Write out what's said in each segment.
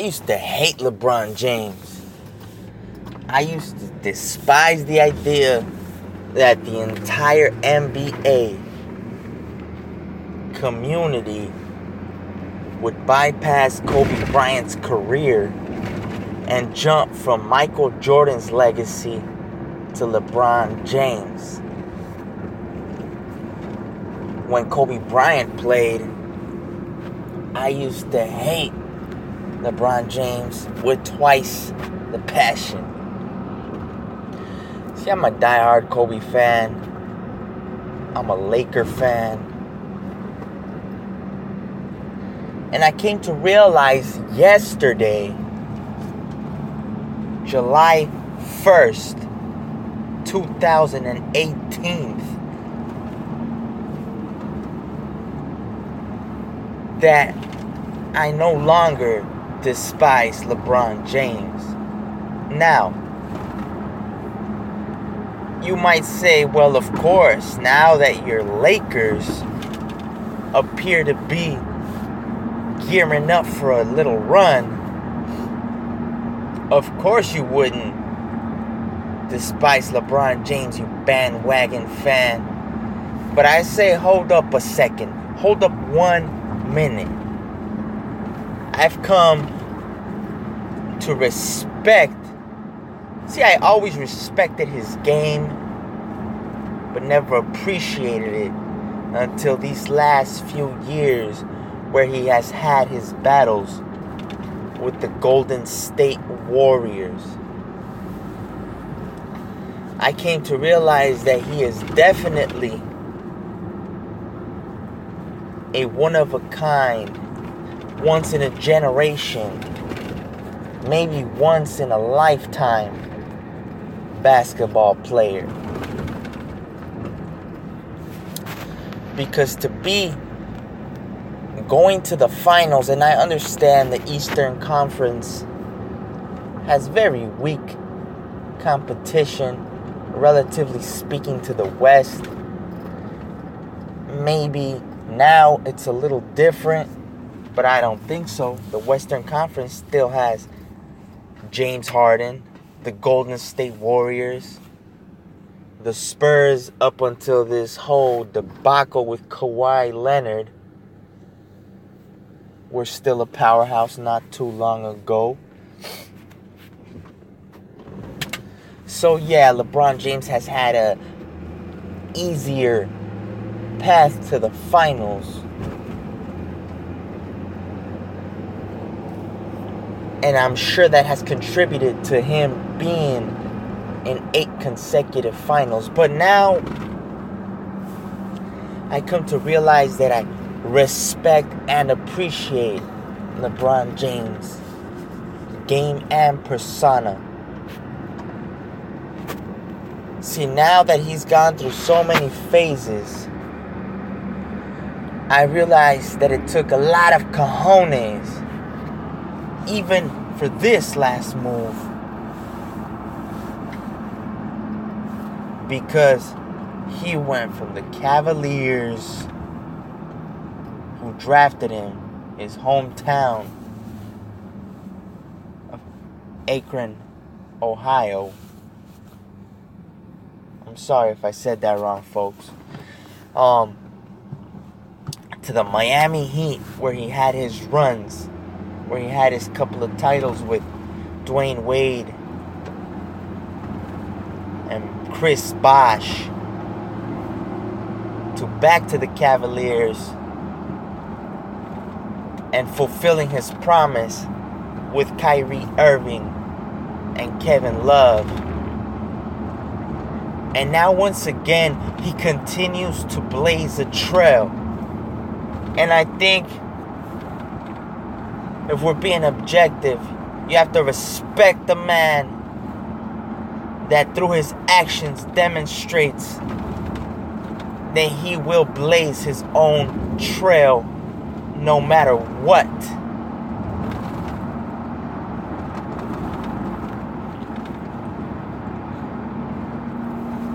used to hate LeBron James. I used to despise the idea that the entire NBA community would bypass Kobe Bryant's career and jump from Michael Jordan's legacy to LeBron James. When Kobe Bryant played, I used to hate LeBron James with twice the passion. See, I'm a die-hard Kobe fan. I'm a Laker fan. And I came to realize yesterday, July 1st, 2018, that I no longer despise LeBron James. Now, you might say, well, of course, now that your Lakers appear to be gearing up for a little run, of course you wouldn't despise LeBron James, you bandwagon fan. But I say, hold up a second. Hold up one minute. I've come to respect. See, I always respected his game, but never appreciated it until these last few years where he has had his battles with the Golden State Warriors. I came to realize that he is definitely a one of a kind, once in a generation, maybe once in a lifetime basketball player. Because to be going to the finals, and I understand the Eastern Conference has very weak competition, relatively speaking, to the West. Maybe now it's a little different, but I don't think so. The Western Conference still has James Harden, the Golden State Warriors, the Spurs up until this whole debacle with Kawhi Leonard were still a powerhouse not too long ago. So yeah, LeBron James has had a easier path to the finals. And I'm sure that has contributed to him being in eight consecutive finals. But now I come to realize that I respect and appreciate LeBron James game and persona. See, now that he's gone through so many phases, I realize that it took a lot of cojones, even for this last move. Because he went from the Cavaliers, who drafted him, his hometown of Akron, Ohio. I'm sorry if I said that wrong, folks. Um, to the Miami Heat, where he had his runs, where he had his couple of titles with Dwyane Wade and Chris Bosh, to back to the Cavaliers and fulfilling his promise with Kyrie Irving and Kevin Love. And now, once again, he continues to blaze a trail. And I think if we're being objective, you have to respect the man that through his actions demonstrates that he will blaze his own trail no matter what.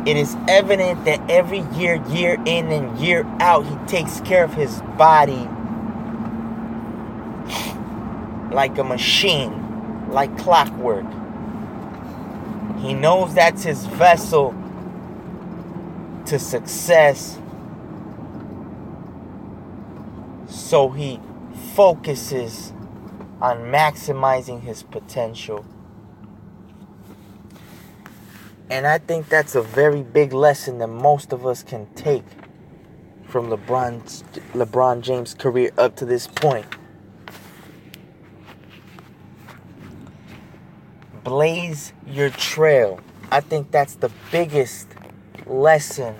It is evident that every year, year in and year out, he takes care of his body. Like a machine, like clockwork. He knows that's his vessel to success. So he focuses on maximizing his potential. And I think that's a very big lesson that most of us can take from LeBron's LeBron James' career up to this point. Blaze your trail. I think that's the biggest lesson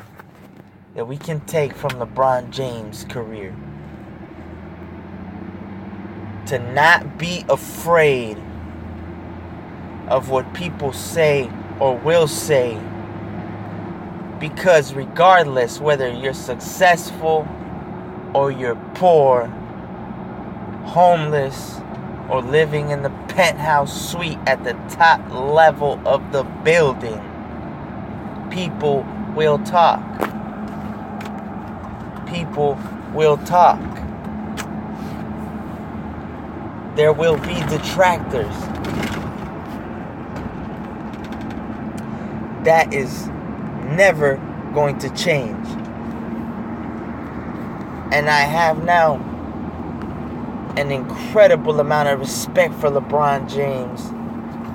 that we can take from LeBron James' career. To not be afraid of what people say or will say because regardless whether you're successful or you're poor, homeless, or living in the penthouse suite at the top level of the building, people will talk. People will talk. There will be detractors. That is never going to change. And I have now an incredible amount of respect for LeBron James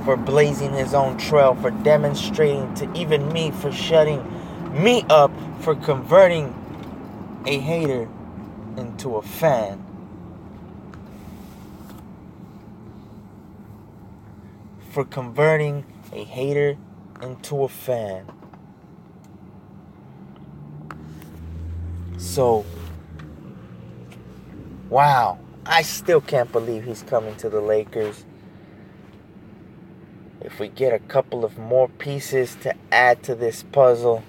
for blazing his own trail, for demonstrating to even me, for shutting me up, for converting a hater into a fan. For converting a hater into a fan. So, wow, I still can't believe he's coming to the Lakers. If we get a couple of more pieces to add to this puzzle,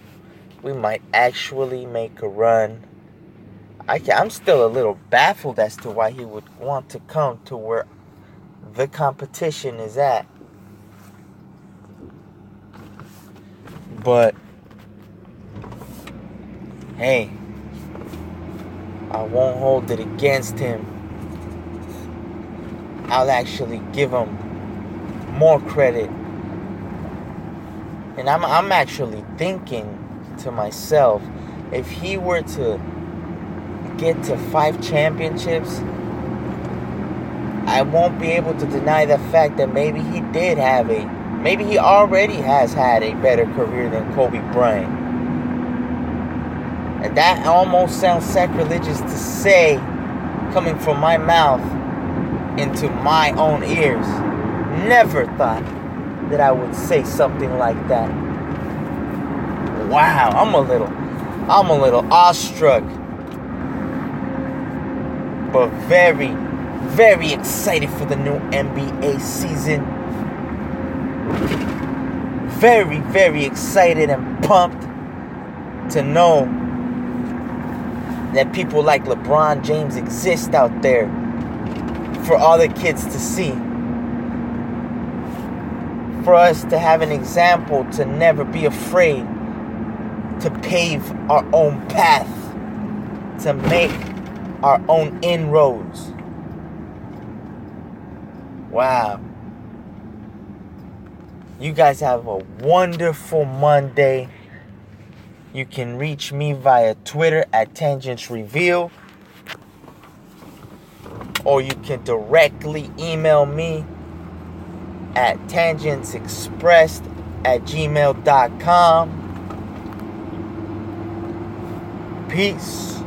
we might actually make a run. I am still a little baffled as to why he would want to come to where the competition is at. But hey, I won't hold it against him. I'll actually give him more credit. And I'm, I'm actually thinking to myself if he were to get to five championships, I won't be able to deny the fact that maybe he did have a, maybe he already has had a better career than Kobe Bryant. And that almost sounds sacrilegious to say coming from my mouth into my own ears. Never thought that I would say something like that. Wow, I'm a little I'm a little awestruck. But very very excited for the new NBA season. Very very excited and pumped to know that people like LeBron James exist out there for all the kids to see. For us to have an example to never be afraid to pave our own path, to make our own inroads. Wow. You guys have a wonderful Monday. You can reach me via Twitter at Tangents Reveal. Or you can directly email me at tangentsexpressed at gmail.com. Peace.